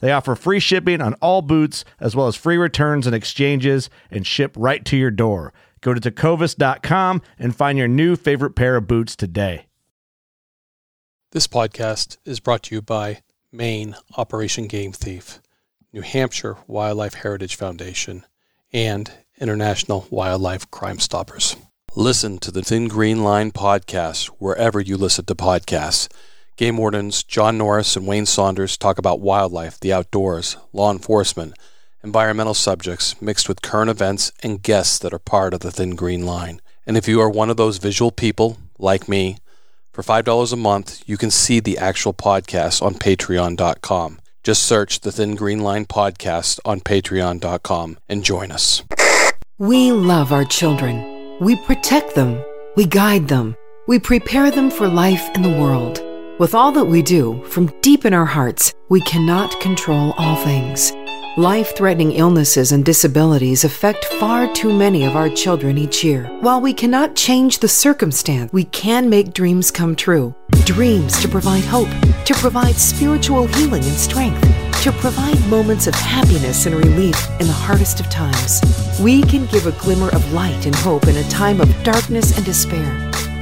They offer free shipping on all boots, as well as free returns and exchanges, and ship right to your door. Go to tecovas.com and find your new favorite pair of boots today. This podcast is brought to you by Maine Operation Game Thief, New Hampshire Wildlife Heritage Foundation, and International Wildlife Crime Stoppers. Listen to the Thin Green Line podcast wherever you listen to podcasts. Game wardens John Norris and Wayne Saunders talk about wildlife, the outdoors, law enforcement, environmental subjects mixed with current events and guests that are part of the Thin Green Line. And if you are one of those visual people, like me, for $5 a month, you can see the actual podcast on patreon.com. Just search the Thin Green Line podcast on patreon.com and join us. We love our children. We protect them. We guide them. We prepare them for life in the world. With all that we do, from deep in our hearts, we cannot control all things. Life threatening illnesses and disabilities affect far too many of our children each year. While we cannot change the circumstance, we can make dreams come true. Dreams to provide hope, to provide spiritual healing and strength, to provide moments of happiness and relief in the hardest of times. We can give a glimmer of light and hope in a time of darkness and despair.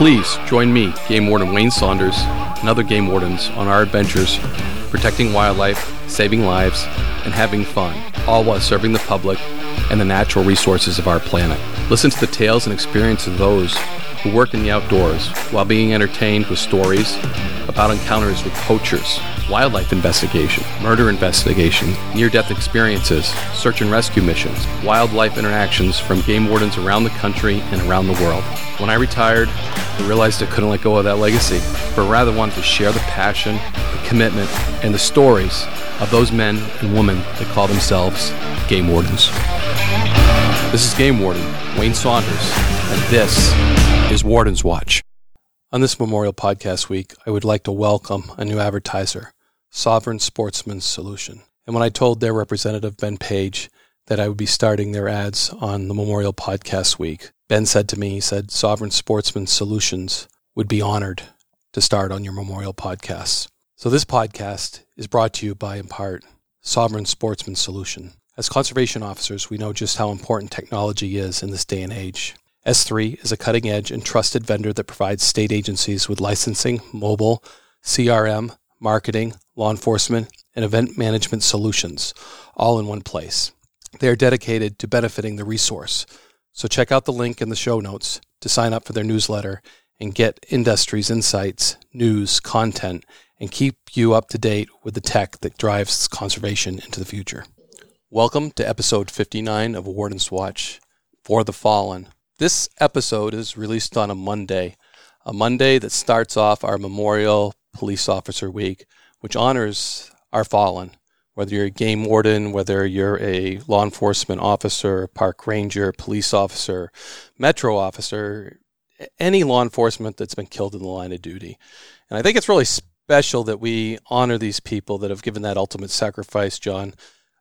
Please join me, Game Warden Wayne Saunders, and other game wardens on our adventures protecting wildlife, saving lives, and having fun, all while serving the public and the natural resources of our planet. Listen to the tales and experiences of those who work in the outdoors while being entertained with stories about encounters with poachers, wildlife investigation, murder investigation, near death experiences, search and rescue missions, wildlife interactions from game wardens around the country and around the world. When I retired, I realized I couldn't let go of that legacy, but rather wanted to share the passion, the commitment, and the stories of those men and women that call themselves game wardens. This is Game Warden Wayne Saunders, and this is Warden's Watch. On this Memorial Podcast Week, I would like to welcome a new advertiser, Sovereign Sportsman Solution. And when I told their representative, Ben Page, that I would be starting their ads on the Memorial Podcast Week, Ben said to me, he said, Sovereign Sportsman Solutions would be honored to start on your Memorial Podcasts. So this podcast is brought to you by, in part, Sovereign Sportsman Solution. As conservation officers, we know just how important technology is in this day and age. S3 is a cutting edge and trusted vendor that provides state agencies with licensing, mobile, CRM, marketing, law enforcement, and event management solutions, all in one place. They are dedicated to benefiting the resource. So check out the link in the show notes to sign up for their newsletter and get industry's insights, news, content, and keep you up to date with the tech that drives conservation into the future. Welcome to episode 59 of Warden's Watch for the Fallen. This episode is released on a Monday, a Monday that starts off our Memorial Police Officer Week, which honors our fallen. Whether you're a game warden, whether you're a law enforcement officer, park ranger, police officer, metro officer, any law enforcement that's been killed in the line of duty. And I think it's really special that we honor these people that have given that ultimate sacrifice, John,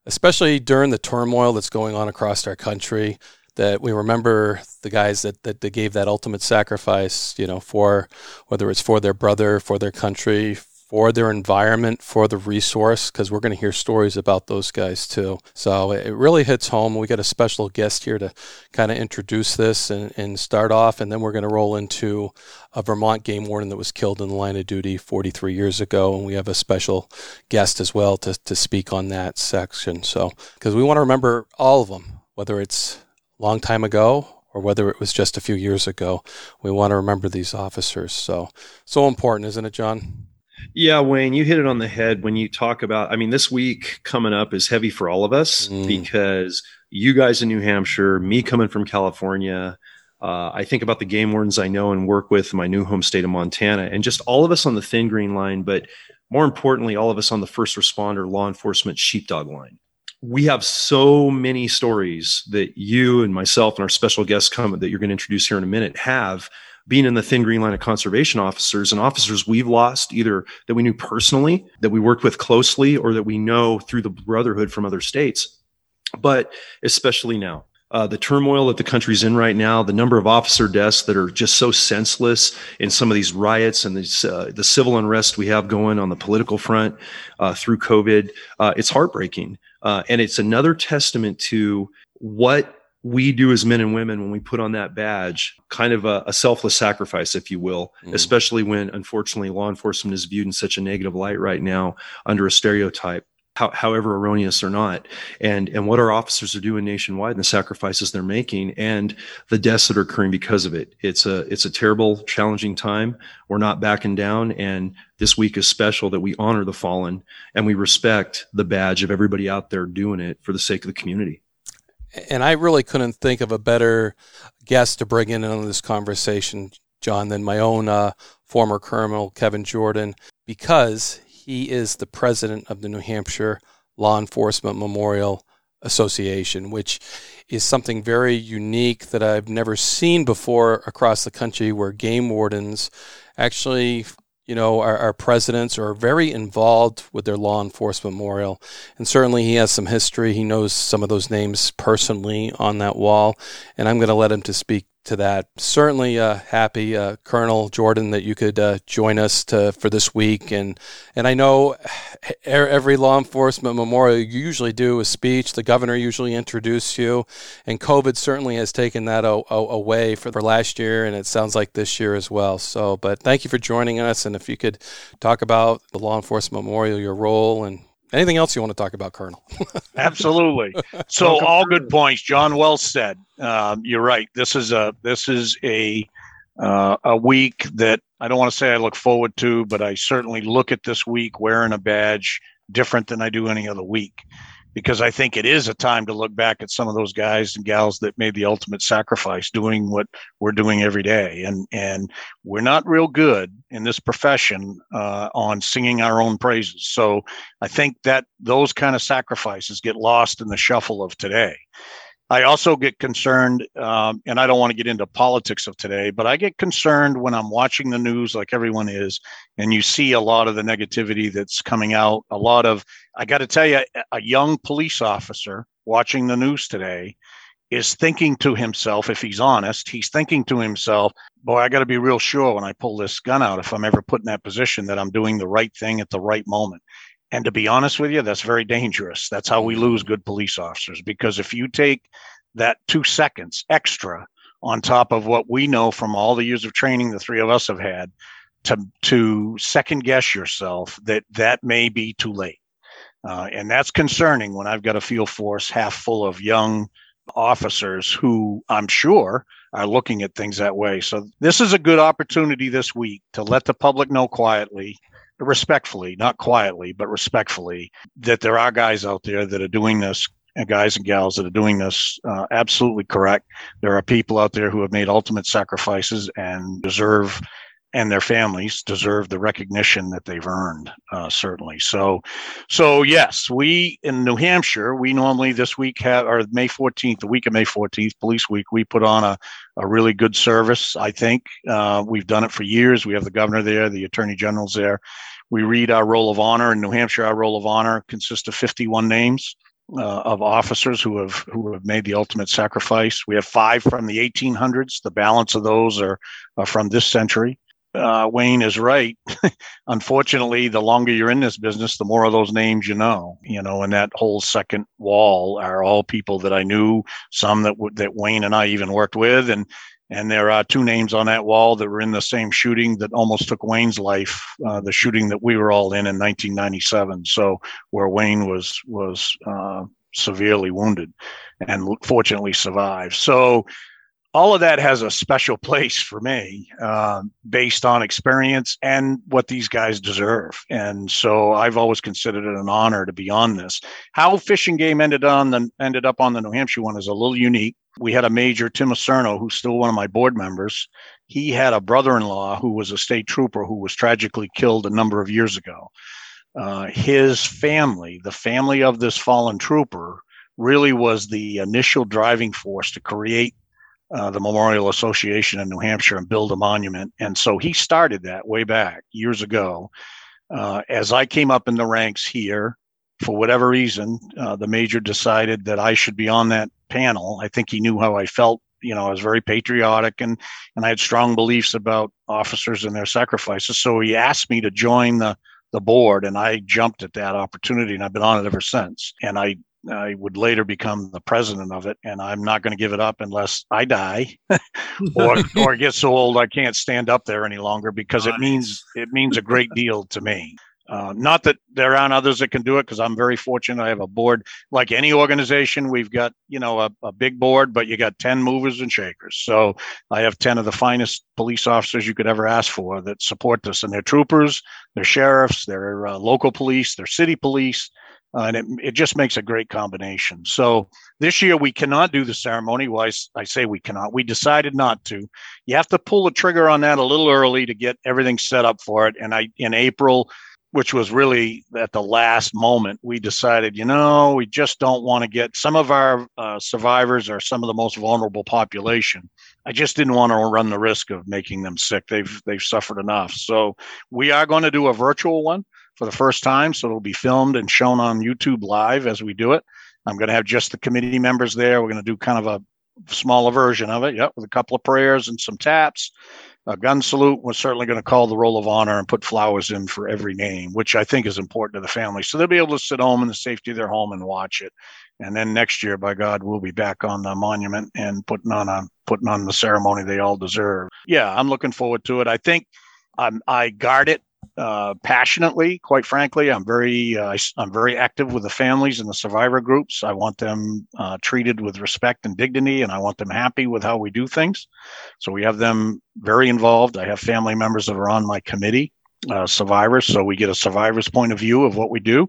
especially during the turmoil that's going on across our country. That we remember the guys that, that, gave that ultimate sacrifice, you know, for whether it's for their brother, for their country, for their environment, for the resource, because we're going to hear stories about those guys too. So it really hits home. We got a special guest here to kind of introduce this and, and start off, and then we're going to roll into a Vermont game warden that was killed in the line of duty 43 years ago, and we have a special guest as well to, to speak on that section. So, because we want to remember all of them, whether it's long time ago or whether it was just a few years ago, we want to remember these officers. So, so important, isn't it, John? Yeah, Wayne, you hit it on the head when you talk about. I mean, this week coming up is heavy for all of us mm. because you guys in New Hampshire, me coming from California, uh, I think about the game wardens I know and work with in my new home state of Montana, and just all of us on the thin green line, but more importantly, all of us on the first responder law enforcement sheepdog line. We have so many stories that you and myself and our special guest come that you're going to introduce here in a minute have being in the thin green line of conservation officers and officers we've lost either that we knew personally, that we worked with closely, or that we know through the brotherhood from other states. But especially now, uh, the turmoil that the country's in right now, the number of officer deaths that are just so senseless in some of these riots and these, uh, the civil unrest we have going on the political front uh, through COVID, uh, it's heartbreaking. Uh, and it's another testament to what we do as men and women when we put on that badge kind of a, a selfless sacrifice if you will mm. especially when unfortunately law enforcement is viewed in such a negative light right now under a stereotype how, however erroneous or not and and what our officers are doing nationwide and the sacrifices they're making and the deaths that are occurring because of it. It's a it's a terrible challenging time. We're not backing down and this week is special that we honor the fallen and we respect the badge of everybody out there doing it for the sake of the community. And I really couldn't think of a better guest to bring in on this conversation, John, than my own uh, former colonel, Kevin Jordan, because he is the president of the New Hampshire Law Enforcement Memorial Association, which is something very unique that I've never seen before across the country where game wardens actually you know, our, our, presidents or are very involved with their law enforcement memorial. And certainly he has some history. He knows some of those names personally on that wall. And I'm going to let him to speak to that. Certainly uh, happy, uh, Colonel Jordan, that you could uh, join us to, for this week. And and I know every law enforcement memorial you usually do a speech. The governor usually introduces you, and COVID certainly has taken that away for, for last year, and it sounds like this year as well. So, but thank you for joining us. And if you could talk about the law enforcement memorial, your role, and Anything else you want to talk about, Colonel? Absolutely. So, all good points. John well said. Um, you're right. This is a this is a uh, a week that I don't want to say I look forward to, but I certainly look at this week wearing a badge different than I do any other week because I think it is a time to look back at some of those guys and gals that made the ultimate sacrifice doing what we're doing every day. And, and we're not real good in this profession uh, on singing our own praises. So I think that those kind of sacrifices get lost in the shuffle of today. I also get concerned, um, and I don't want to get into politics of today, but I get concerned when I'm watching the news like everyone is, and you see a lot of the negativity that's coming out. A lot of, I got to tell you, a young police officer watching the news today is thinking to himself, if he's honest, he's thinking to himself, boy, I got to be real sure when I pull this gun out, if I'm ever put in that position, that I'm doing the right thing at the right moment. And to be honest with you, that's very dangerous. That's how we lose good police officers because if you take that two seconds extra on top of what we know from all the years of training the three of us have had to to second guess yourself that that may be too late uh, and that's concerning when i've got a field force half full of young officers who i'm sure are looking at things that way. So this is a good opportunity this week to let the public know quietly, respectfully, not quietly, but respectfully, that there are guys out there that are doing this and guys and gals that are doing this uh, absolutely correct. There are people out there who have made ultimate sacrifices and deserve and their families deserve the recognition that they've earned uh, certainly. So so yes we in new hampshire we normally this week have our may 14th the week of may 14th police week we put on a, a really good service i think. Uh, we've done it for years. We have the governor there the attorney general's there. We read our roll of honor. In new hampshire our roll of honor consists of 51 names uh, of officers who have who have made the ultimate sacrifice. We have five from the 1800s. The balance of those are, are from this century uh, Wayne is right. Unfortunately, the longer you're in this business, the more of those names you know. You know, and that whole second wall are all people that I knew, some that w- that Wayne and I even worked with, and and there are two names on that wall that were in the same shooting that almost took Wayne's life, uh, the shooting that we were all in in 1997. So where Wayne was was uh, severely wounded, and fortunately survived. So all of that has a special place for me uh, based on experience and what these guys deserve. And so I've always considered it an honor to be on this. How Fish and Game ended on the ended up on the New Hampshire one is a little unique. We had a major Tim Acerno, who's still one of my board members. He had a brother-in-law who was a state trooper who was tragically killed a number of years ago. Uh, his family, the family of this fallen trooper, really was the initial driving force to create uh, the Memorial Association in New Hampshire and build a monument. And so he started that way back years ago. Uh, as I came up in the ranks here, for whatever reason, uh, the major decided that I should be on that panel. I think he knew how I felt. You know, I was very patriotic and and I had strong beliefs about officers and their sacrifices. So he asked me to join the the board, and I jumped at that opportunity, and I've been on it ever since. And I I would later become the president of it, and I'm not going to give it up unless I die or or get so old I can't stand up there any longer because it means it means a great deal to me. Uh, not that there aren't others that can do it because I'm very fortunate. I have a board like any organization. We've got, you know, a, a, big board, but you got 10 movers and shakers. So I have 10 of the finest police officers you could ever ask for that support this. And they're troopers, they're sheriffs, they're uh, local police, they're city police, uh, and it, it just makes a great combination. So this year we cannot do the ceremony. I, I, say we cannot. We decided not to. You have to pull the trigger on that a little early to get everything set up for it. And I in April, which was really at the last moment, we decided, you know, we just don't want to get some of our uh, survivors are some of the most vulnerable population. I just didn't want to run the risk of making them sick. They've they've suffered enough. So we are going to do a virtual one for the first time. So it'll be filmed and shown on YouTube live as we do it. I'm going to have just the committee members there. We're going to do kind of a smaller version of it. Yep, with a couple of prayers and some taps. A gun salute. We're certainly going to call the roll of honor and put flowers in for every name, which I think is important to the family. So they'll be able to sit home in the safety of their home and watch it. And then next year, by God, we'll be back on the monument and putting on a putting on the ceremony they all deserve. Yeah, I'm looking forward to it. I think I'm, I guard it uh, passionately. Quite frankly, I'm very uh, I'm very active with the families and the survivor groups. I want them uh, treated with respect and dignity, and I want them happy with how we do things. So we have them very involved. I have family members that are on my committee, uh, survivors, so we get a survivor's point of view of what we do.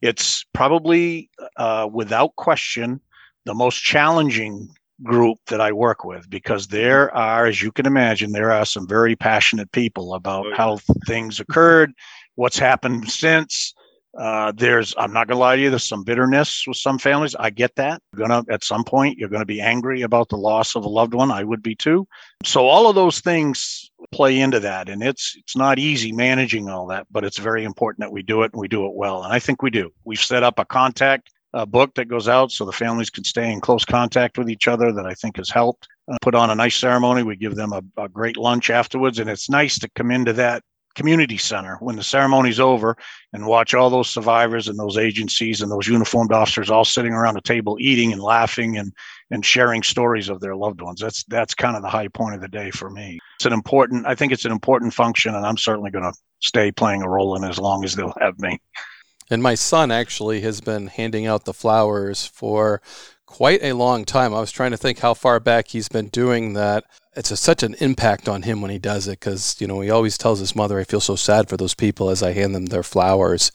It's probably, uh, without question, the most challenging group that I work with because there are, as you can imagine, there are some very passionate people about how things occurred, what's happened since. Uh, there's, I'm not gonna lie to you, there's some bitterness with some families. I get that. You're gonna, at some point, you're gonna be angry about the loss of a loved one. I would be too. So all of those things play into that, and it's it's not easy managing all that, but it's very important that we do it and we do it well. And I think we do. We've set up a contact a book that goes out so the families can stay in close contact with each other that I think has helped. Uh, put on a nice ceremony. We give them a, a great lunch afterwards. And it's nice to come into that community center when the ceremony's over and watch all those survivors and those agencies and those uniformed officers all sitting around a table eating and laughing and and sharing stories of their loved ones that's that's kind of the high point of the day for me it's an important i think it's an important function and i'm certainly going to stay playing a role in as long as they'll have me and my son actually has been handing out the flowers for quite a long time. I was trying to think how far back he's been doing that. It's a, such an impact on him when he does it because, you know, he always tells his mother, I feel so sad for those people as I hand them their flowers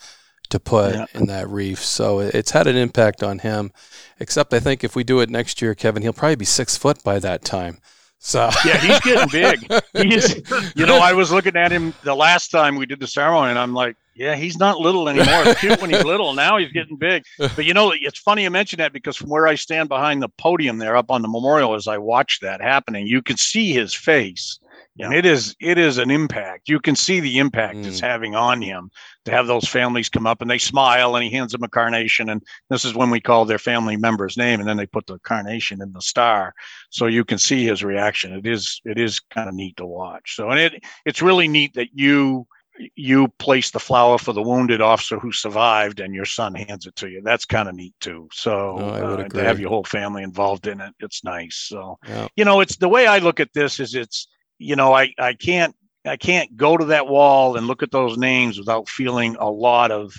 to put yeah. in that reef. So it's had an impact on him. Except I think if we do it next year, Kevin, he'll probably be six foot by that time. So yeah, he's getting big. He's, you know, I was looking at him the last time we did the ceremony, and I'm like, yeah, he's not little anymore. It's cute when he's little. Now he's getting big. But you know, it's funny you mention that because from where I stand behind the podium there, up on the memorial, as I watch that happening, you can see his face and it is it is an impact. You can see the impact mm. it's having on him to have those families come up and they smile and he hands them a carnation and this is when we call their family member's name and then they put the carnation in the star so you can see his reaction. It is it is kind of neat to watch. So and it it's really neat that you you place the flower for the wounded officer who survived and your son hands it to you that's kind of neat too so oh, uh, to have your whole family involved in it it's nice so yeah. you know it's the way i look at this is it's you know, I, I can't I can't go to that wall and look at those names without feeling a lot of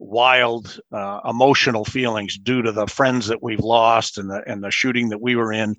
wild uh, emotional feelings due to the friends that we've lost and the and the shooting that we were in.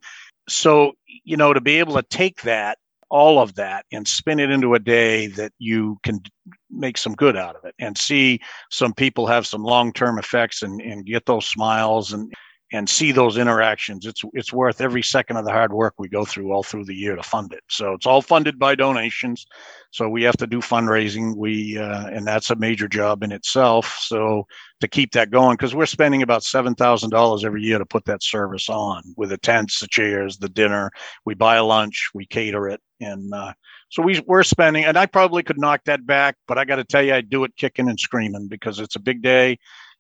So, you know, to be able to take that all of that and spin it into a day that you can make some good out of it and see some people have some long-term effects and, and get those smiles and and see those interactions. It's it's worth every second of the hard work we go through all through the year to fund it. So it's all funded by donations. So we have to do fundraising. We uh, and that's a major job in itself. So to keep that going, because we're spending about seven thousand dollars every year to put that service on with the tents, the chairs, the dinner. We buy lunch, we cater it, and uh, so we we're spending. And I probably could knock that back, but I got to tell you, I do it kicking and screaming because it's a big day.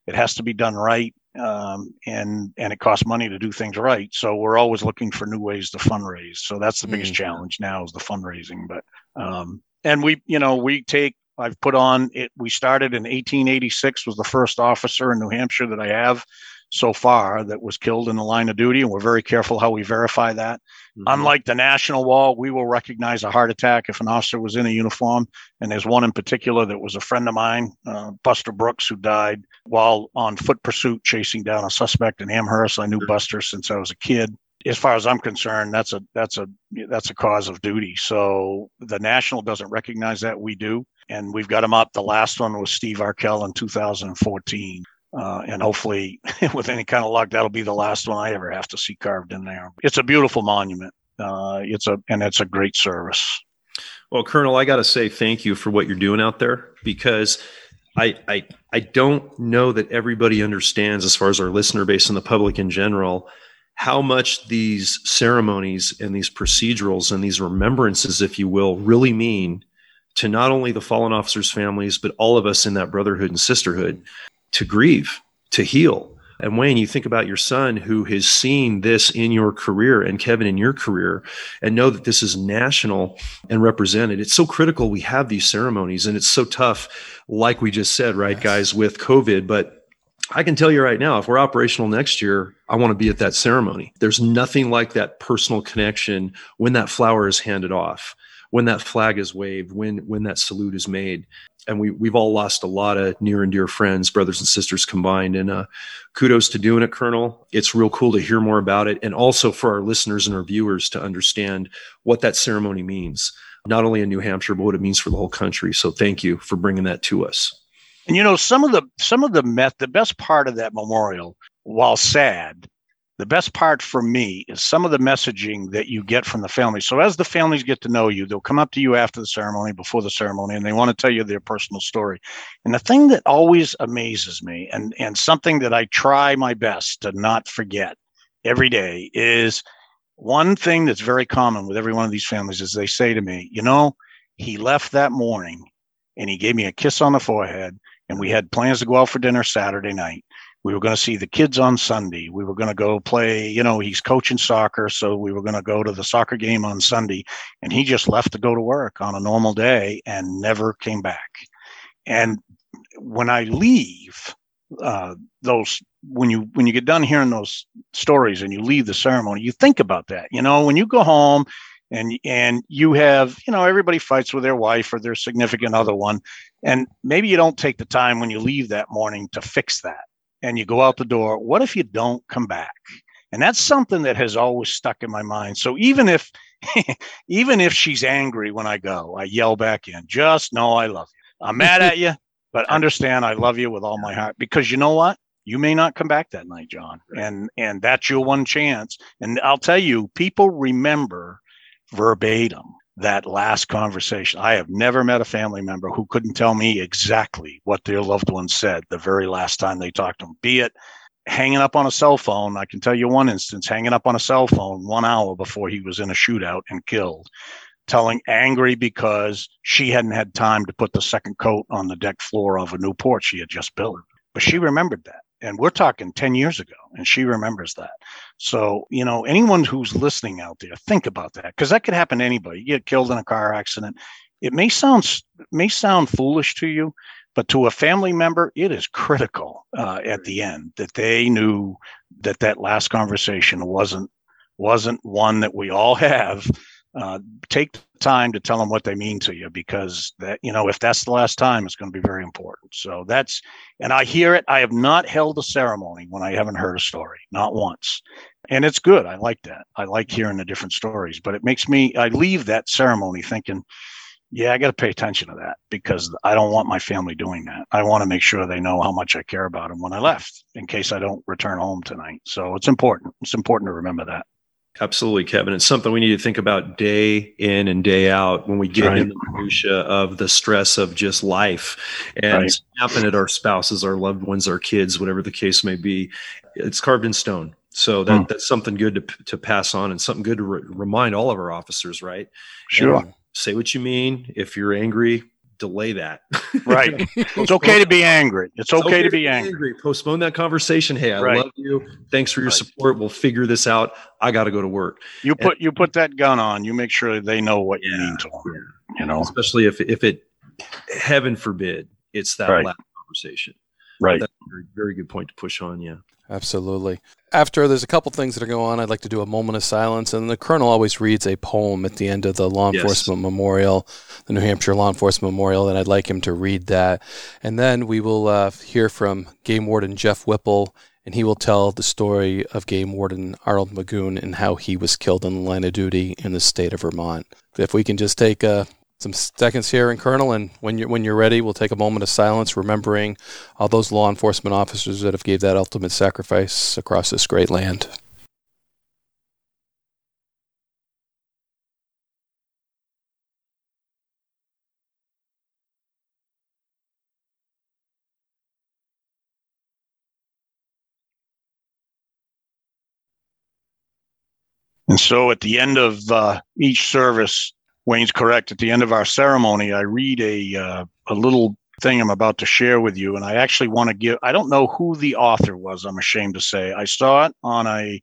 It has to be done right um, and and it costs money to do things right. So we're always looking for new ways to fundraise. So that's the biggest mm-hmm. challenge now is the fundraising. But um, and we you know we take I've put on it. We started in 1886 was the first officer in New Hampshire that I have so far that was killed in the line of duty, and we're very careful how we verify that. Mm-hmm. Unlike the national wall, we will recognize a heart attack if an officer was in a uniform. And there's one in particular that was a friend of mine, uh, Buster Brooks, who died while on foot pursuit chasing down a suspect in Amherst. I knew Buster since I was a kid. As far as I'm concerned, that's a that's a that's a cause of duty. So the national doesn't recognize that. We do, and we've got them up. The last one was Steve Arkell in 2014. Uh, and hopefully, with any kind of luck, that'll be the last one I ever have to see carved in there. It's a beautiful monument. Uh, it's a and it's a great service. Well, Colonel, I got to say thank you for what you're doing out there because I, I I don't know that everybody understands, as far as our listener base and the public in general, how much these ceremonies and these procedurals and these remembrances, if you will, really mean to not only the fallen officers' families, but all of us in that brotherhood and sisterhood to grieve, to heal. And Wayne, you think about your son who has seen this in your career and Kevin in your career and know that this is national and represented. It's so critical we have these ceremonies and it's so tough, like we just said, right, yes. guys, with COVID. But I can tell you right now, if we're operational next year, I want to be at that ceremony. There's nothing like that personal connection when that flower is handed off when that flag is waved, when when that salute is made and we we've all lost a lot of near and dear friends, brothers and sisters combined. And uh, kudos to doing it, Colonel. It's real cool to hear more about it, and also for our listeners and our viewers to understand what that ceremony means, not only in New Hampshire but what it means for the whole country. So thank you for bringing that to us. And you know, some of the some of the met the best part of that memorial, while sad, the best part for me is some of the messaging that you get from the families. So as the families get to know you, they'll come up to you after the ceremony, before the ceremony, and they want to tell you their personal story. And the thing that always amazes me, and and something that I try my best to not forget every day, is one thing that's very common with every one of these families is they say to me, you know, he left that morning and he gave me a kiss on the forehead, and we had plans to go out for dinner Saturday night we were going to see the kids on Sunday. We were going to go play, you know, he's coaching soccer. So we were going to go to the soccer game on Sunday. And he just left to go to work on a normal day and never came back. And when I leave, uh, those when you when you get done hearing those stories and you leave the ceremony, you think about that. You know, when you go home and and you have you know everybody fights with their wife or their significant other one, and maybe you don't take the time when you leave that morning to fix that and you go out the door, what if you don't come back? And that's something that has always stuck in my mind. So even if even if she's angry when I go, I yell back in, just know I love you. I'm mad at you, but understand I love you with all my heart. Because you know what? You may not come back that night, John. And and that's your one chance. And I'll tell you, people remember verbatim that last conversation. I have never met a family member who couldn't tell me exactly what their loved one said the very last time they talked to them, be it hanging up on a cell phone. I can tell you one instance hanging up on a cell phone one hour before he was in a shootout and killed, telling angry because she hadn't had time to put the second coat on the deck floor of a new porch she had just built. But she remembered that. And we're talking 10 years ago, and she remembers that. So, you know, anyone who's listening out there, think about that because that could happen to anybody. You get killed in a car accident. It may sound may sound foolish to you, but to a family member, it is critical uh, at the end that they knew that that last conversation wasn't wasn't one that we all have. Uh, take time to tell them what they mean to you because that you know if that's the last time it's going to be very important. So that's and i hear it. I have not held a ceremony when i haven't heard a story not once. And it's good. I like that. I like hearing the different stories but it makes me i leave that ceremony thinking yeah i got to pay attention to that because i don't want my family doing that. I want to make sure they know how much i care about them when i left in case i don't return home tonight. So it's important. It's important to remember that Absolutely, Kevin. It's something we need to think about day in and day out when we get right. in the minutia of the stress of just life and right. snapping at our spouses, our loved ones, our kids, whatever the case may be. It's carved in stone. So that, hmm. that's something good to, to pass on and something good to re- remind all of our officers, right? Sure. And say what you mean. If you're angry, delay that. right. it's okay to be angry. It's, okay, okay, to be angry. angry. Postpone that conversation. Hey, I right. love you. Thanks for your right. support. We'll figure this out. I got to go to work. You put and, you put that gun on. You make sure they know what yeah, you mean to them. Yeah. You know, especially if if it, heaven forbid, it's that right. last conversation. Right. That's a very, very good point to push on. Yeah. Absolutely. After there's a couple things that are going on, I'd like to do a moment of silence. And the colonel always reads a poem at the end of the law enforcement yes. memorial, the New Hampshire Law Enforcement Memorial, and I'd like him to read that. And then we will uh, hear from Game Warden Jeff Whipple, and he will tell the story of Game Warden Arnold Magoon and how he was killed in the line of duty in the state of Vermont. If we can just take a some seconds here, and Colonel, and when you're when you're ready, we'll take a moment of silence, remembering all those law enforcement officers that have gave that ultimate sacrifice across this great land. And so at the end of uh, each service, Wayne's correct. At the end of our ceremony, I read a uh, a little thing I'm about to share with you, and I actually want to give. I don't know who the author was. I'm ashamed to say. I saw it on a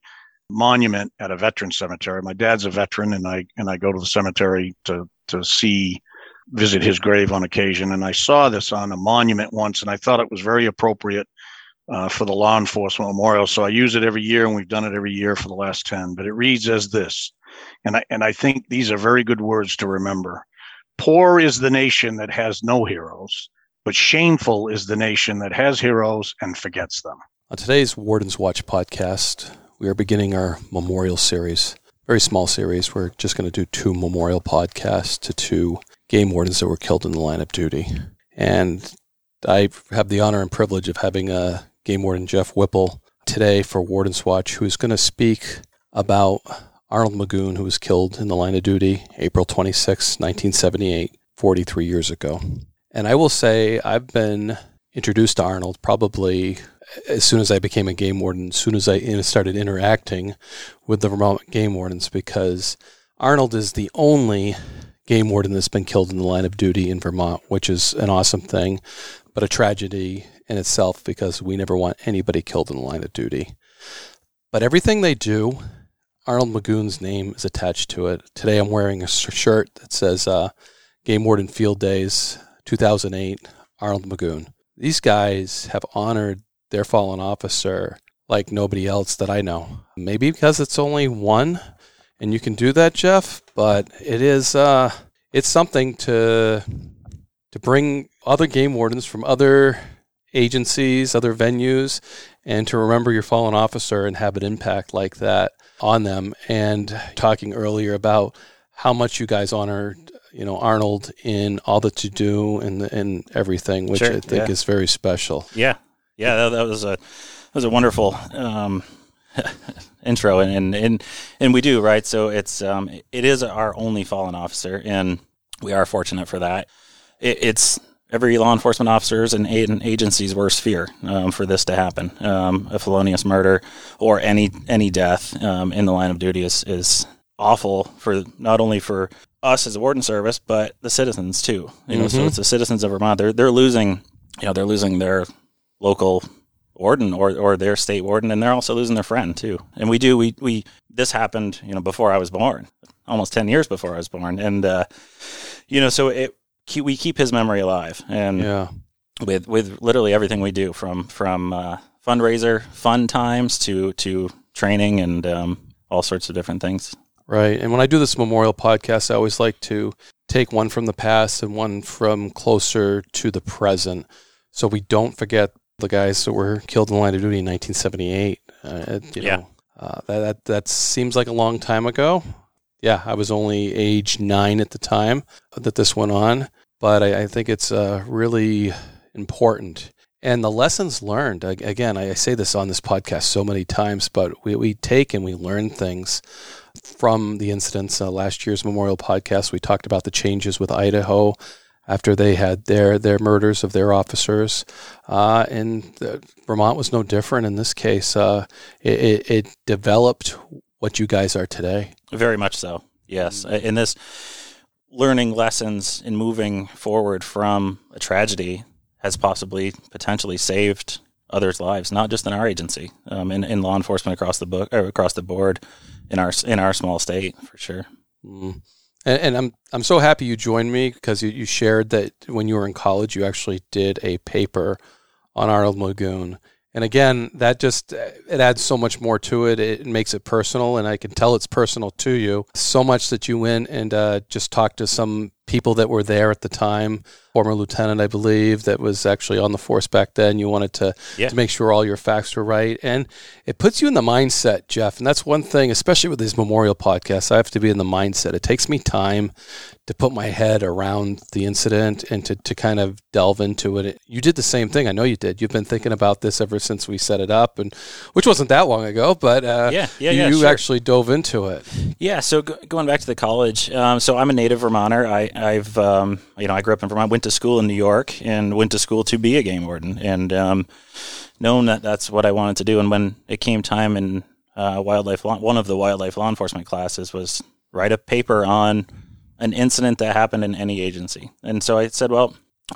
monument at a veteran cemetery. My dad's a veteran, and I and I go to the cemetery to to see visit his grave on occasion. And I saw this on a monument once, and I thought it was very appropriate uh, for the law enforcement memorial. So I use it every year, and we've done it every year for the last ten. But it reads as this: and I, and I think these are very good words to remember. Poor is the nation that has no heroes, but shameful is the nation that has heroes and forgets them. On today's Warden's Watch podcast, we are beginning our memorial series. Very small series. We're just going to do two memorial podcasts to two game wardens that were killed in the line of duty. And I have the honor and privilege of having a uh, game warden Jeff Whipple today for Warden's Watch, who is going to speak about Arnold Magoon, who was killed in the line of duty April 26, 1978, 43 years ago. And I will say, I've been introduced to Arnold probably as soon as I became a game warden, as soon as I started interacting with the Vermont game wardens, because Arnold is the only game warden that's been killed in the line of duty in Vermont, which is an awesome thing, but a tragedy in itself because we never want anybody killed in the line of duty. But everything they do Arnold Magoon's name is attached to it. Today I'm wearing a shirt that says uh, Game Warden Field Days 2008, Arnold Magoon. These guys have honored their fallen officer like nobody else that I know. Maybe because it's only one and you can do that, Jeff, but it is uh, it's something to to bring other game wardens from other agencies, other venues, and to remember your fallen officer and have an impact like that on them. And talking earlier about how much you guys honor, you know, Arnold in all that you do and and everything, which Sure, I think yeah. is very special. Yeah, yeah, that, that was a that was a wonderful um, intro, and, and and and we do right. So it's um, it is our only fallen officer, and we are fortunate for that. It, it's every law enforcement officer's and agency's worst fear um, for this to happen. Um, a felonious murder or any any death um, in the line of duty is is awful for not only for us as a warden service, but the citizens too. You know, so it's the citizens of Vermont. They're they're losing, you know, they're losing their local warden or, or their state warden, and they're also losing their friend too. And we do we we this happened, you know, before I was born, almost ten years before I was born, and uh, you know, so it keep, we keep his memory alive, and Yeah. with with literally everything we do from from uh, fundraiser fun times to to training and um, all sorts of different things. Right. And when I do this memorial podcast, I always like to take one from the past and one from closer to the present. So we don't forget the guys that were killed in the line of duty in 1978. Uh, you Yeah. know, uh, that, that, that seems like a long time ago. Yeah, I was only age nine at the time that this went on. But I, I think it's uh, really important. And the lessons learned, again, I say this on this podcast so many times, but we, we take and we learn things from the incidents. Uh, last year's memorial podcast, we talked about the changes with Idaho after they had their their murders of their officers, uh, and uh, Vermont was no different in this case. Uh, it, it, it developed what you guys are today. Very much so. Yes. In this learning lessons and moving forward from a tragedy has possibly potentially saved others' lives, not just in our agency, um, in, in law enforcement across the book or across the board in our in our small state for sure. Mm. And, and I'm I'm so happy you joined me because you, you shared that when you were in college, you actually did a paper on Arnold Magoon. And again, that just it adds so much more to it. It makes it personal, and I can tell it's personal to you. So much that you went and uh, just talked to some people that were there at the time. Former lieutenant, I believe, that was actually on the force back then. You wanted to, Yeah. to make sure all your facts were right, and it puts you in the mindset, Jeff. And that's one thing, especially with these memorial podcasts. I have to be in the mindset. It takes me time to put my head around the incident and to, to kind of delve into it. You did the same thing. I know you did. You've been thinking about this ever since we set it up, and which wasn't that long ago, but uh, Yeah, yeah, you, yeah, you sure. actually dove into it. Yeah, so go, going back to the college, um, so I'm a native Vermonter. I, I've, um, you know, I grew up in Vermont, went to school in New York, and went to school to be a game warden, and um, known that that's what I wanted to do. And when it came time in uh, wildlife, law, one of the wildlife law enforcement classes was write a paper on an incident that happened in any agency. And so I said, well,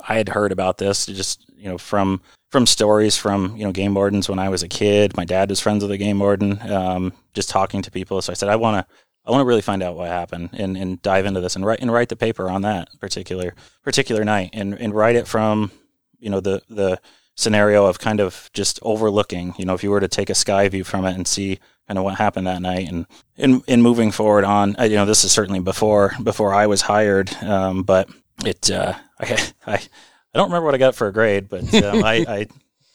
I had heard about this just you know from from stories from you know game wardens when I was a kid. My dad was friends with a game warden. Um, just talking to people, so I said I want to I want to really find out what happened and, and dive into this and write and write the paper on that particular particular night and, and write it from you know the the scenario of kind of just overlooking you know if you were to take a sky view from it and see kind of what happened that night and in in moving forward on uh, you know this is certainly before before I was hired um, but it uh, I, I I don't remember what I got for a grade but um, I, I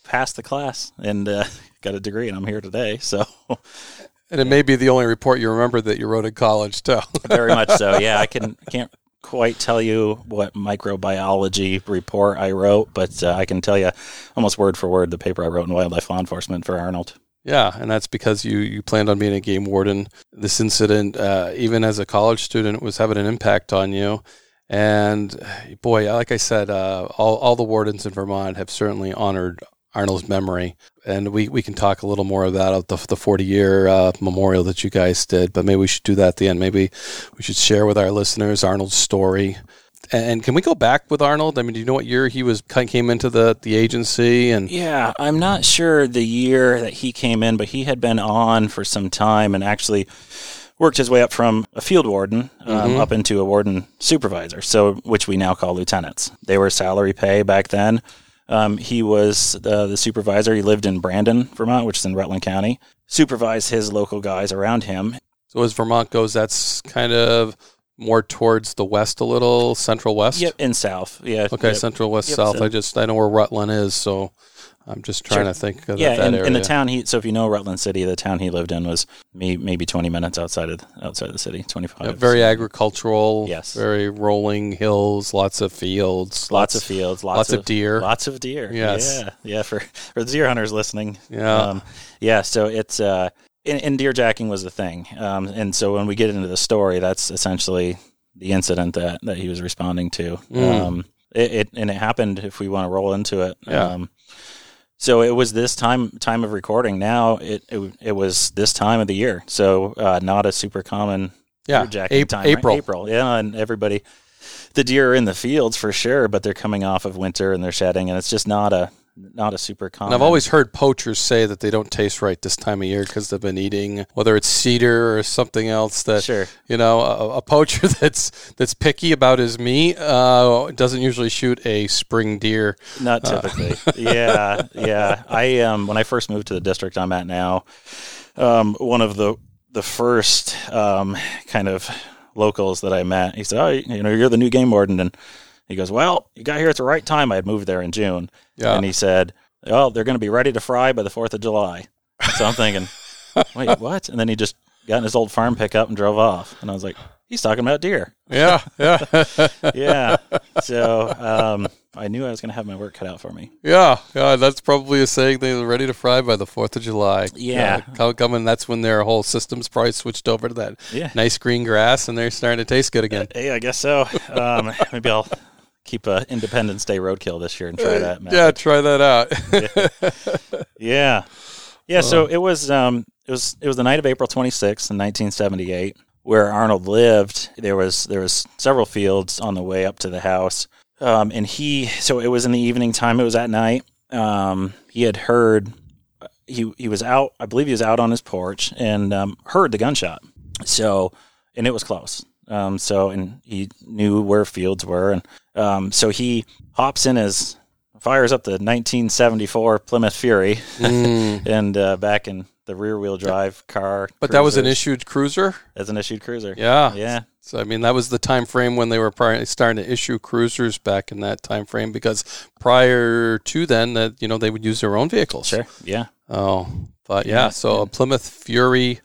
passed the class and uh, got a degree and I'm here today so And it may be the only report you remember that you wrote in college, too. very much so yeah I can can't quite tell you what microbiology report I wrote but uh, I can tell you almost word for word the paper I wrote in wildlife law enforcement for Arnold Yeah, and that's because you you planned on being a game warden. This incident, uh, even as a college student, was having an impact on you. And boy, like I said, uh, all all the wardens in Vermont have certainly honored Arnold's memory. And we, we can talk a little more about the the forty year uh, memorial that you guys did. But maybe we should do that at the end. Maybe we should share with our listeners Arnold's story. And can we go back with Arnold? I mean, do you know what year he was came into the, the agency? And Yeah, I'm not sure the year that he came in, but he had been on for some time and actually worked his way up from a field warden um, up into a warden supervisor, so which we now call lieutenants. They were salary pay back then. Um, he was the, the supervisor. He lived in Brandon, Vermont, which is in Rutland County. Supervised his local guys around him. So as Vermont goes, that's kind of more towards the west a little, central west. Yep, in south. Yeah. Okay, yep. central west Yep, south. so- I just I know where Rutland is, so I'm just trying Sure. to think of Yeah, that in, area. in the town he. So if you know Rutland City, the town he lived in was may, maybe 20 minutes outside of outside the city, 25. Yeah, very So agricultural. Yes. Very rolling hills, lots of fields, Lots of fields, lots, lots of deer. lots of deer. Yes. yeah, yeah. For for the deer hunters listening, Yeah. um, yeah. So it's uh, and, and deer jacking was the thing, um, and so when we get into the story, that's essentially the incident that that he was responding to. Mm. Um, it, it and it happened. If we want to roll into it, Yeah. Um, so it was this time time of recording. Now it it, it was this time of the year. So uh, not a super common yeah, deer jacking Ap- time. right? April. April, yeah, and everybody, the deer are in the fields for sure, but they're coming off of winter and they're shedding, and it's just not a not a super common. And I've always heard poachers say that they don't taste right this time of year because they've been eating whether it's cedar or something else. That Sure. you know, a, a poacher that's that's picky about his meat uh, doesn't usually shoot a spring deer. not typically. yeah, yeah. I um when I first moved to the district I'm at now, um one of the the first um kind of locals that I met, he said, "Oh, you know, you're the new game warden," and he goes, "Well, you got here at the right time. I had moved there in June." Yeah. And he said, "Oh, they're going to be ready to fry by the Fourth of July." So I'm thinking, "Wait, what?" And then he just got in his old farm pickup and drove off. And I was like, "He's talking about deer." Yeah, yeah, Yeah. so um, I knew I was going to have my work cut out for me. yeah, yeah. That's probably a saying they're ready to fry by the Fourth of July. Yeah. Uh, coming. That's when their whole system's probably switched over to that Yeah. nice green grass, and they're starting to taste good again. Hey, I guess so. Um, maybe I'll keep a Independence Day roadkill this year and try that. Matt. Yeah, try that out. Yeah. Yeah, so it was um it was it was the night of April 26th in 1978 where Arnold lived. There was there was several fields on the way up to the house. Um and he so it was in the evening time, it was at night. Um he had heard he he was out, I believe he was out on his porch and um heard the gunshot. So and it was close. Um so and he knew where fields were and um so he hops in his fires up the 1974 Plymouth Fury and uh, back in the rear wheel drive car. Mm. But that was an issued cruiser. As an issued cruiser. Yeah, Yeah. So I mean, that was the time frame when they were starting to issue cruisers back in that time frame. Because prior to then, that you know they would use their own vehicles. Sure. Yeah. Oh, but yeah. Yeah, so a Plymouth Fury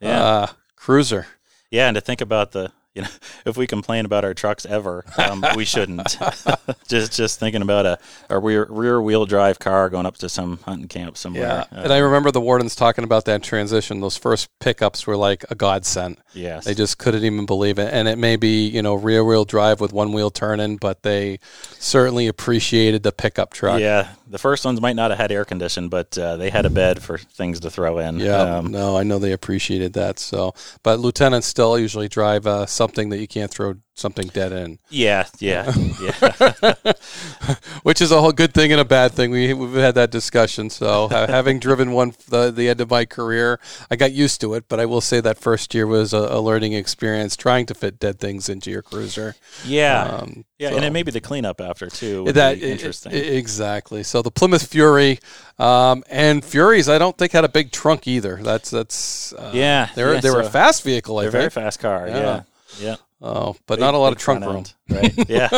Yeah. uh, cruiser. Yeah. And to think about the, you know, if we complain about our trucks ever, um, we shouldn't. just just thinking about a, a rear, rear wheel drive car going up to some hunting camp somewhere. Uh, and I remember the wardens talking about that transition. Those first pickups were like a godsend. yes. They just couldn't even believe it. And it may be, you know, rear wheel drive with one wheel turning, but they certainly appreciated the pickup truck. Yeah. The first ones might not have had air condition, but uh, they had a bed for things to throw in. Yeah, Um, no, I know they appreciated that. So, but lieutenants still usually drive uh, something that you can't throw something dead in, yeah. Yeah. Yeah. which is a whole good thing and a bad thing. We we've had that discussion. So, having driven one the the end of my career, I got used to it. But I will say that first year was a, a learning experience trying to fit dead things into your cruiser. Yeah. Um, yeah. so- And it may be the cleanup after, too. Would that be interesting. i- i- exactly. So the Plymouth Fury um, and Furies, I don't think had a big trunk either. That's that's uh, Yeah, They're yeah, they were a fast vehicle. I They're a very fast car. Yeah. Yeah. Yeah. Oh, but Big- not a lot of trunk room. end, right? Yeah.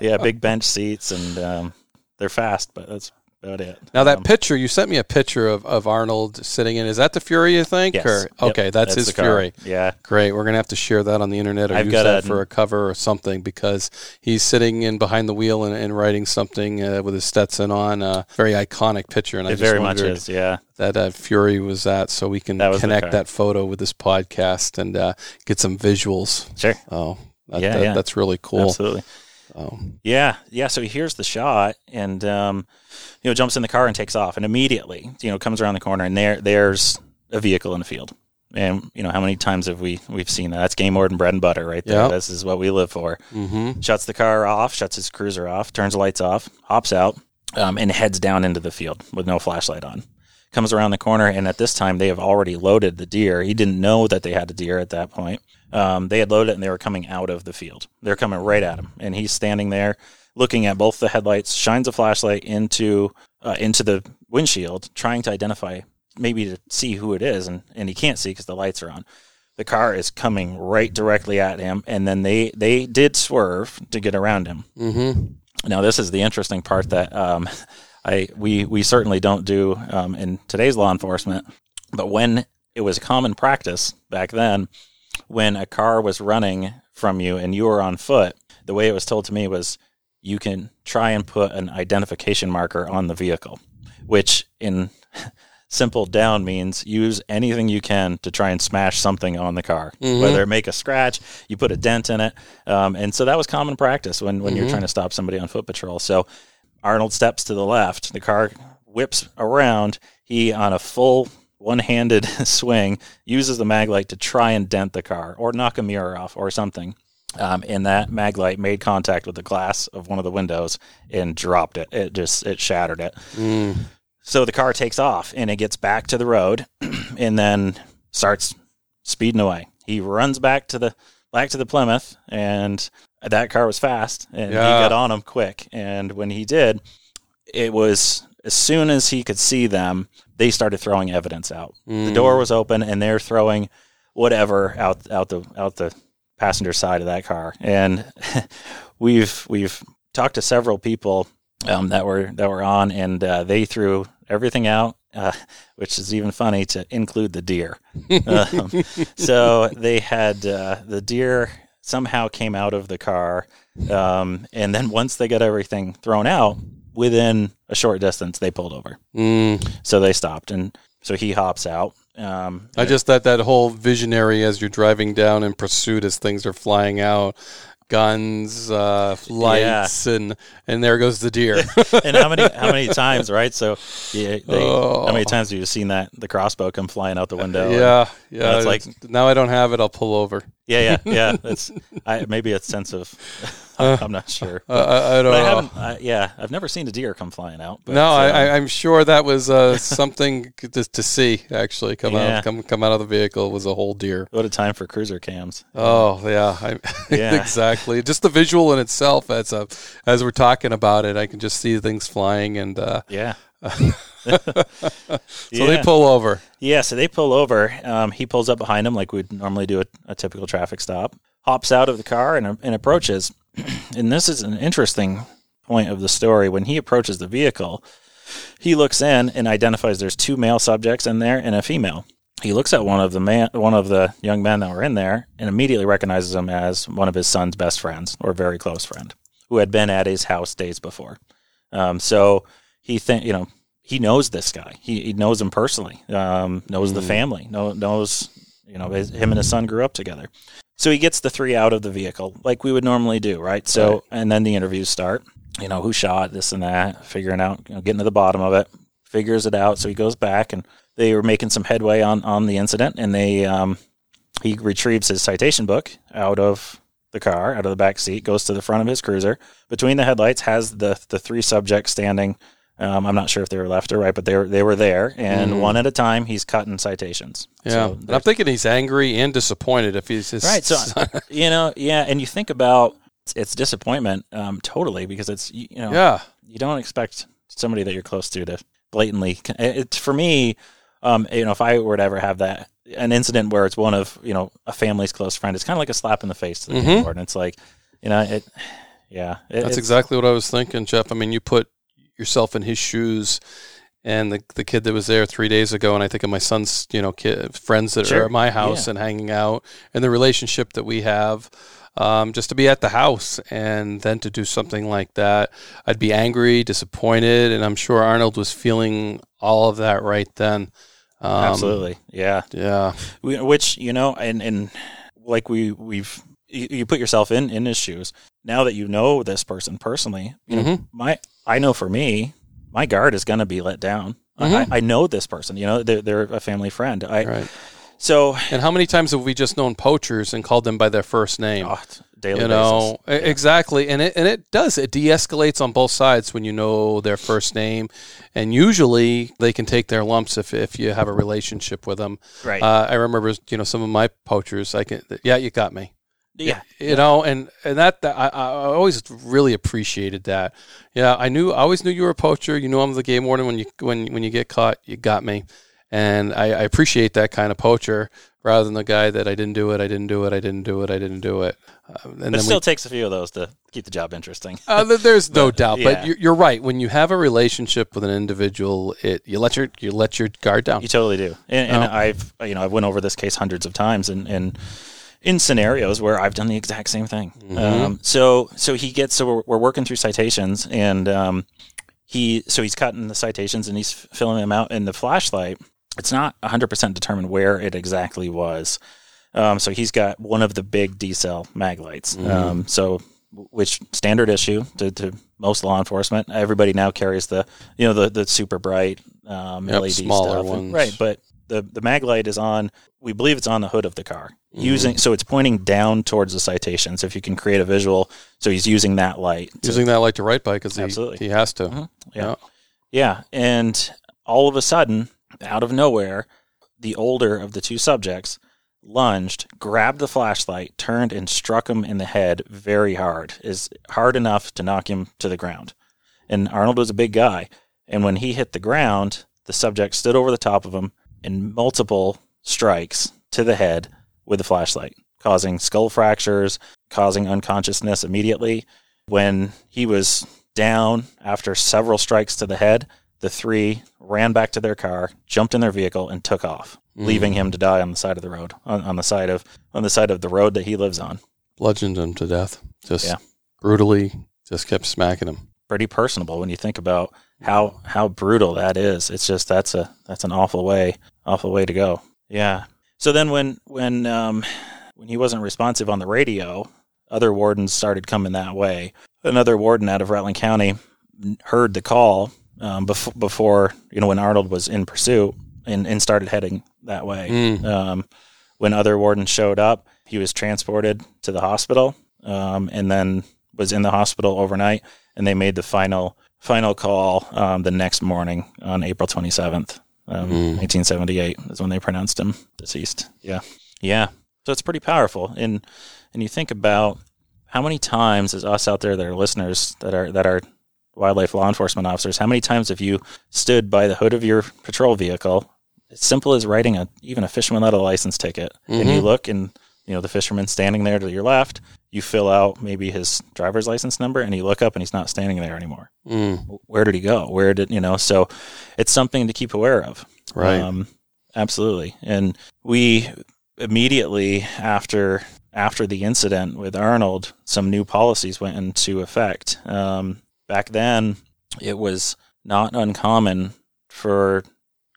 yeah. Big bench seats and um, they're fast, but that's about it. Now that Um, picture you sent me a picture of, of Arnold sitting in. Is that the Fury? You think? yes. Or, Yep, okay, that's, his. Fury. Yeah. Great. We're gonna have to share that on the internet or I've use that a- for a cover or something because he's sitting in behind the wheel and, and writing something uh, with his Stetson on. A very iconic picture, and I very much is. Yeah. that uh, Fury was at, so we can That connect that photo with this podcast and uh, get some visuals. Sure. Oh, that, Yeah, that- yeah. that's really cool. Absolutely. Oh, Yeah, yeah. So he hears the shot and um, you know jumps in the car and takes off, and immediately you know comes around the corner and there there's a vehicle in the field. And you know how many times have we we've seen that? That's game warden bread and butter right there. Yeah. This is what we live for. mm-hmm. Shuts the car off, shuts his cruiser off, turns the lights off, hops out, um, and heads down into the field with no flashlight on. Comes around the corner, and at this time they have already loaded the deer. He didn't know that they had a deer at that point. Um, they had loaded it and they were coming out of the field. They're coming right at him, and he's standing there looking at both the headlights, shines a flashlight into uh, into the windshield, trying to identify, maybe to see who it is, and, and he can't see because the lights are on. the car is coming right directly at him, and then they they did swerve to get around him. Mm-hmm. Now, this is the interesting part that um, I we we certainly don't do um, in today's law enforcement, but when it was common practice back then, when a car was running from you and you were on foot, the way it was told to me was you can try and put an identification marker on the vehicle, which in simple down means use anything you can to try and smash something on the car, whether it make a scratch, you put a dent in it, um, and so that was common practice when when you're trying to stop somebody on foot patrol. So Arnold steps to the left, the car whips around, he on a full one-handed swing uses the mag light to try and dent the car or knock a mirror off or something. Um, and that mag light made contact with the glass of one of the windows and dropped it. It just it shattered it. So the car takes off and it gets back to the road and then starts speeding away. He runs back to the back to the Plymouth and that car was fast and Yeah. he got on him quick. And when he did, it was as soon as he could see them, they started throwing evidence out. The door was open and they're throwing whatever out out the out the passenger side of that car. And we've we've talked to several people um, that were that were on, and uh, they threw everything out, uh, which is even funny to include the deer. um, so they had uh, the deer somehow came out of the car, um, and then once they got everything thrown out, within a short distance, they pulled over. Mm. So they stopped, and so he hops out. Um, I just thought that whole visionary as you're driving down in pursuit as things are flying out, guns, uh, lights, and and there goes the deer. and how many how many times, right? So, yeah, they, Oh. how many times have you seen that the crossbow come flying out the window? yeah, yeah. it's like- now I don't have it. I'll pull over. Yeah, yeah, yeah. It's I, maybe a sense of I'm not sure. Uh, I, I don't I know. I, yeah, I've never seen a deer come flying out. But, no, I, um, I, I'm sure that was uh, something to, to see. Actually, come Yeah. out, come come out of the vehicle was a whole deer. what a time for cruiser cams. Oh yeah, I, Yeah. exactly. Just the visual in itself, as a, as we're talking about it, I can just see things flying, and uh, Yeah. so they pull over. Yeah, so they pull over. Um, he pulls up behind him like we'd normally do a, a typical traffic stop. Hops out of the car and, and approaches. and this is an interesting point of the story. When he approaches the vehicle, he looks in and identifies there's two male subjects in there and a female. He looks at one of the man, one of the young men that were in there, and immediately recognizes him as one of his son's best friends or very close friend, who had been at his house days before. Um, so he think you know he knows this guy. He, he knows him personally. Um, knows the family. Know, knows you know his, him and his son grew up together. So he gets the three out of the vehicle like we would normally do, right? So and then the interviews start. You know who shot this and that, figuring out, you know, getting to the bottom of it. Figures it out. So he goes back and they were making some headway on on the incident, and they um, he retrieves his citation book out of the car, out of the back seat, goes to the front of his cruiser. Between the headlights, has the the three subjects standing. Um, I'm not sure if they were left or right, but they were they were there, and one at a time, he's cutting citations. Yeah, So And I'm thinking he's angry and disappointed if he's his right. So you know, yeah, and you think about it's, it's disappointment, um, totally, because it's you, know, yeah, you don't expect somebody that you're close to to blatantly. It's for me, um, you know, if I were to ever have that an incident where it's one of you know a family's close friend, it's kind of like a slap in the face to the board, and it's like, you know, it, yeah, it, that's exactly what I was thinking, Jeff. I mean, you put yourself in his shoes. And the the kid that was there three days ago, and I think of my son's, you know, kid, friends that Sure. are at my house Yeah. and hanging out, and the relationship that we have, um, just to be at the house and then to do something like that, I'd be angry, disappointed, and I'm sure Arnold was feeling all of that right then. Um, absolutely, yeah. Yeah. We, which you know, and and like we we've you, you put yourself in in his shoes. Now that you know this person personally, you know, Mhm. my I know for me, my guard is going to be let down. Mhm. I, I know this person. You know, they're, they're a family friend. I Right. so And how many times have we just known poachers and called them by their first name? oh, daily you know basis. exactly and it and it does it de-escalates on both sides when you know their first name and usually they can take their lumps if, if you have a relationship with them right? uh, i remember you know some of my poachers i can yeah you got me yeah, you know and and that, that I, I always really appreciated that yeah i knew i always knew you were a poacher you knew i'm the game warden when you when when you get caught you got me And I, I appreciate that kind of poacher rather than the guy that I didn't do it, I didn't do it, I didn't do it, I didn't do it. Uh, and but it still we, takes a few of those to keep the job interesting. uh, there's no doubt, yeah. but you're, you're right. When you have a relationship with an individual, it you let your you let your guard down. You totally do. And, and Oh. I've you know I've went over this case hundreds of times and and in scenarios where I've done the exact same thing. Um, so so he gets so we're, we're working through citations and um, he so he's cutting the citations and he's filling them out in the flashlight. It's not 100% determined where it exactly was. Um, so he's got one of the big D cell mag lights. Um, so which standard issue to, to most law enforcement. Everybody now carries the you know the the super bright um, Yep, LED smaller stuff. ones. right? But the the mag light is on. We believe it's on the hood of the car. Mm-hmm. Using so it's pointing down towards the citation so If you can create a visual, so he's using that light. to- Using that light to write by because he, Absolutely. he has to. Mhm. Yeah. Yeah, and all of a sudden, out of nowhere, the older of the two subjects lunged, grabbed the flashlight, turned and struck him in the head very hard, is hard enough to knock him to the ground. And Arnold was a big guy, and when he hit the ground, the subject stood over the top of him in multiple strikes to the head with the flashlight, causing skull fractures, causing unconsciousness immediately. When he was down after several strikes to the head, the three ran back to their car, jumped in their vehicle, and took off, mm. leaving him to die on the side of the road, on, on the side of on the side of the road that he lives on. Bludgeoned him to death. Just Yeah. brutally, just kept smacking him. Pretty personable when you think about how how brutal that is. It's just that's a that's an awful way awful way to go. Yeah. So then when when um, when he wasn't responsive on the radio, other wardens started coming that way. Another warden out of Rutland County heard the call um, before, before you know when Arnold was in pursuit and, and started heading that way. Mm. Um, when other wardens showed up, he was transported to the hospital um, and then was in the hospital overnight. And they made the final final call um, the next morning on April 27th, um, 1978 is when they pronounced him deceased. Yeah, yeah. So it's pretty powerful. And and you think about how many times as us out there that are listeners that are that are wildlife law enforcement officers, how many times have you stood by the hood of your patrol vehicle? It's simple as writing a even a fisherman without a license ticket, and you look and you know the fisherman standing there to your left. You fill out maybe his driver's license number, and you look up and he's not standing there anymore. Mm. Where did he go? Where did you know? So it's something to keep aware of. Right. Um, absolutely. And we immediately after after the incident with Arnold, some new policies went into effect. Um, back then, it was not uncommon for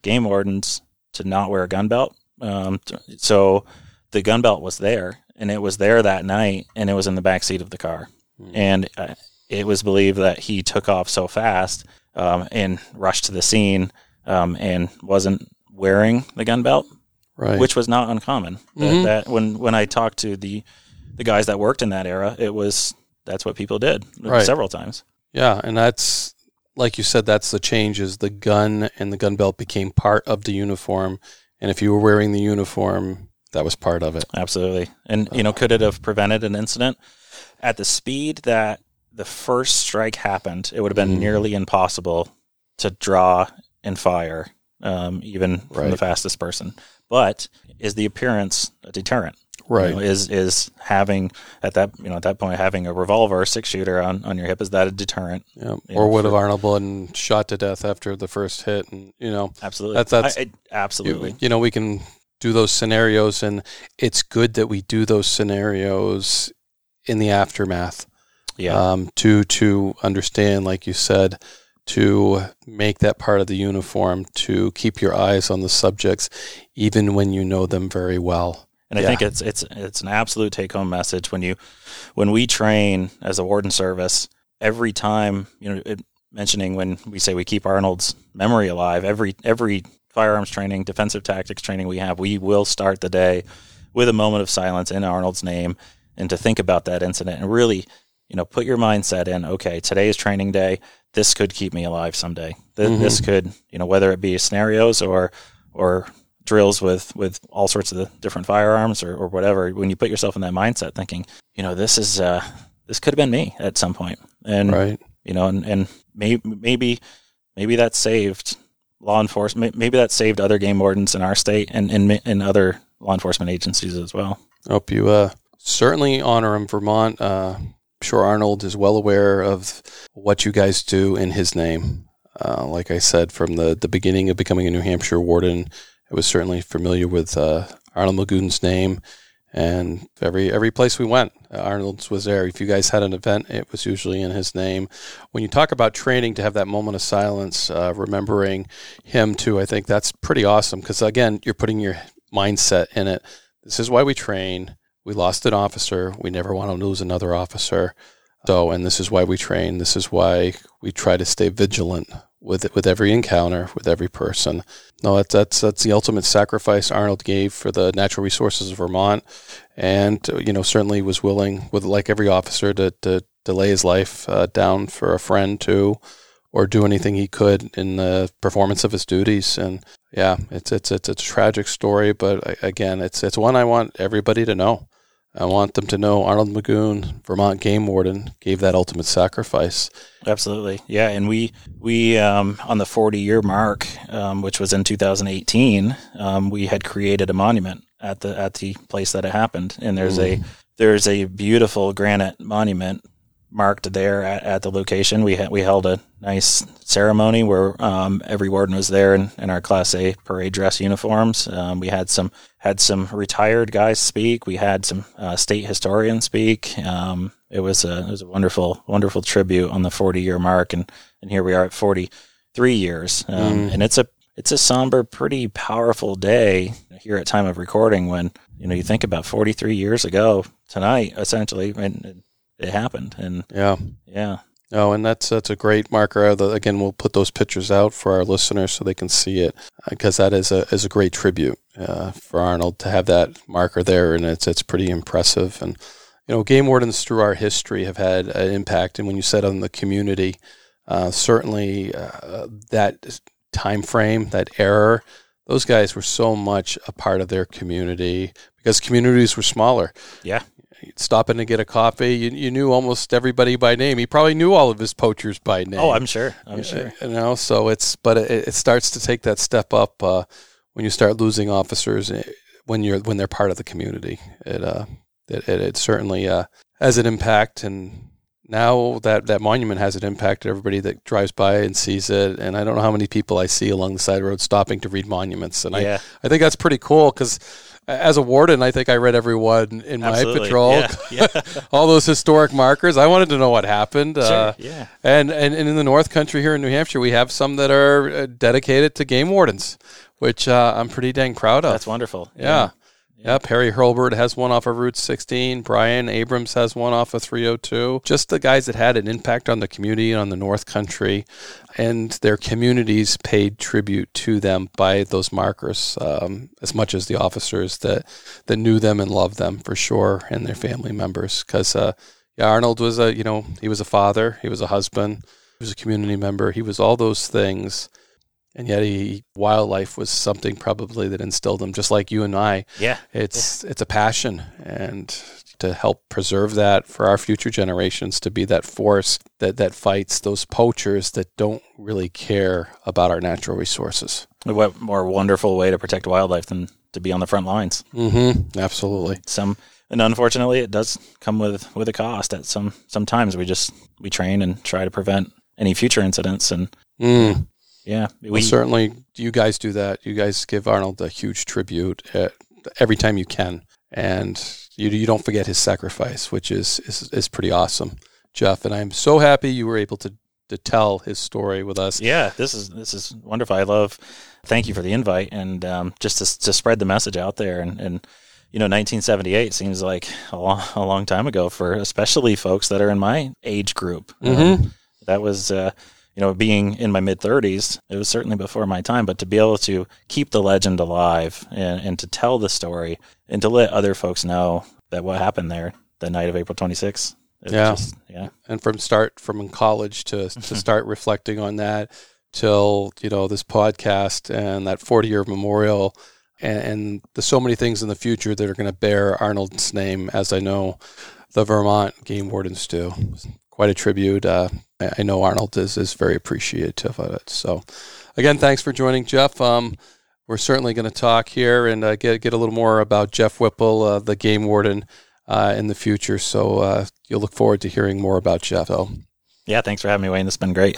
game wardens to not wear a gun belt. Um, so the gun belt was there, and it was there that night, and it was in the back seat of the car. And uh, it was believed that he took off so fast um, and rushed to the scene um, and wasn't wearing the gun belt, Right. which was not uncommon. That, Mhm. that when when I talked to the the guys that worked in that era, it was that's what people did Right. several times. Yeah, and that's like you said. That's the change. Is the gun and the gun belt became part of the uniform, and if you were wearing the uniform, that was part of it. Absolutely. And you know, could it have prevented an incident at the speed that the first strike happened? It would have been Mhm. nearly impossible to draw and fire, um, even from the fastest person. But is the appearance a deterrent? You Right. know, is is having at that you know at that point having a revolver, a six shooter on, on your hip is that a deterrent? Yeah. Or would have Arnold Bloodden shot to death after the first hit, and you know, Absolutely. That's- that's- I- I- absolutely. you, you know, we can do those scenarios, and it's good that we do those scenarios in the aftermath. yeah. um, to to understand, like you said, to make that part of the uniform, to keep your eyes on the subjects, even when you know them very well. And I think it's it's it's an absolute take home message when you when we train as a warden service every time you know it, mentioning when we say we keep Arnold's memory alive every every firearms training defensive tactics training we have we will start the day with a moment of silence in Arnold's name and to think about that incident and really you know put your mindset in okay today is training day. This could keep me alive someday. Th- this could you know whether it be scenarios or or drills with with all sorts of the different firearms or, or whatever when you put yourself in that mindset thinking you know this is uh this could have been me at some point. And Right. you know and and maybe maybe maybe that saved law enforcement. Maybe that saved other game wardens in our state and in, other law enforcement agencies as well. I hope you uh, certainly honor him, Vermont. Uh, I'm sure Arnold is well aware of what you guys do in his name. Uh, like I said, from the, the beginning of becoming a New Hampshire warden, I was certainly familiar with uh, Arnold Magoon's name. And every every place we went, Arnold's was there. If you guys had an event, it was usually in his name. When you talk about training to have that moment of silence, uh, remembering him too, I think that's pretty awesome because again, you're putting your mindset in it. This is why we train. We lost an officer. We never want to lose another officer. So, and this is why we train. This is why we try to stay vigilant with with every encounter, with every person. No, that's that's that's the ultimate sacrifice Arnold gave for the natural resources of Vermont, and you know certainly was willing, with like every officer, to to, to lay his life uh, down for a friend too, or do anything he could in the performance of his duties. And yeah, it's it's it's a tragic story, but again, it's it's one I want everybody to know. I want them to know Arnold Magoon, Vermont game warden, gave that ultimate sacrifice. Absolutely, yeah. And we we um, on the 40 year mark, um, which was in 2018, um, we had created a monument at the at the place that it happened, and there's mm. a there's a beautiful granite monument marked there at, at the location. We had we held a nice ceremony where um, every warden was there in, in, our Class A parade dress uniforms. Um, we had some had some retired guys speak. We had some uh, state historians speak. Um, it was a it was a wonderful wonderful tribute on the 40 year mark, and and here we are at 43 years, um, mm. and it's a it's a somber, pretty powerful day here at time of recording when you know you think about 43 years ago tonight, essentially, and it happened. And yeah, yeah. Oh, and that's that's a great marker. Again, we'll put those pictures out for our listeners so they can see it because uh, that is a is a great tribute uh, for Arnold to have that marker there, and it's it's pretty impressive. And you know, game wardens through our history have had an impact, and when you said on the community, uh, certainly uh, that time frame, that era, those guys were so much a part of their community because communities were smaller. Yeah stopping to get a coffee. You, you knew almost everybody by name. He probably knew all of his poachers by name. Oh, I'm sure. I'm sure. You know, so it's but it, it starts to take that step up uh, when you start losing officers eh, when you're when they're part of the community. It uh, it, it, it certainly uh, has an impact and. Now that that monument has an impact, everybody that drives by and sees it, and I don't know how many people I see along the side of the road stopping to read monuments, and yeah. I, I think that's pretty cool because as a warden, I think I read every one in my Absolutely. patrol. Yeah. Yeah. All those historic markers. I wanted to know what happened. Sure. Uh, yeah. And, and, and in the North Country here in New Hampshire, we have some that are uh, dedicated to game wardens, which uh, I'm pretty dang proud of. That's wonderful. Yeah. yeah. Yeah, Perry Hurlbert has one off of Route 16. Brian Abrams has one off of 302. Just the guys that had an impact on the community and on the North Country, and their communities paid tribute to them by those markers um, as much as the officers that that knew them and loved them for sure, and their family members. Because uh, yeah, Arnold was a you know he was a father, he was a husband, he was a community member, he was all those things and yet he wildlife was something probably that instilled him just like you and I. Yeah. It's yeah. it's a passion and to help preserve that for our future generations to be that force that that fights those poachers that don't really care about our natural resources. What more wonderful way to protect wildlife than to be on the front lines? Mm-hmm. Absolutely. Some and unfortunately it does come with with a cost at some sometimes we just we train and try to prevent any future incidents and mm. Yeah, we well, certainly you guys do that. You guys give Arnold a huge tribute every time you can, and you you don't forget his sacrifice, which is is, is pretty awesome, Jeff. And I'm so happy you were able to to tell his story with us. Yeah, this is this is wonderful. I love. Thank you for the invite and um, just to to spread the message out there and. and you know, 1978 seems like a long, a long time ago for especially folks that are in my age group. Mm-hmm. Um, that was, uh, you know, being in my mid 30s, it was certainly before my time, but to be able to keep the legend alive and, and to tell the story and to let other folks know that what happened there the night of April 26th. Yeah. Just, yeah. And from start, from college to, to start reflecting on that till, you know, this podcast and that 40 year memorial. And, and there's so many things in the future that are going to bear Arnold's name, as I know the Vermont game wardens do quite a tribute. Uh, I, know Arnold is, is very appreciative of it. So, again, thanks for joining, Jeff. Um, we're certainly going to talk here and uh, get get a little more about Jeff Whipple, uh, the game warden, uh, in the future. So uh, you'll look forward to hearing more about Jeff. So, yeah, thanks for having me, Wayne. Has been great.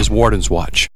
is Warden's Watch.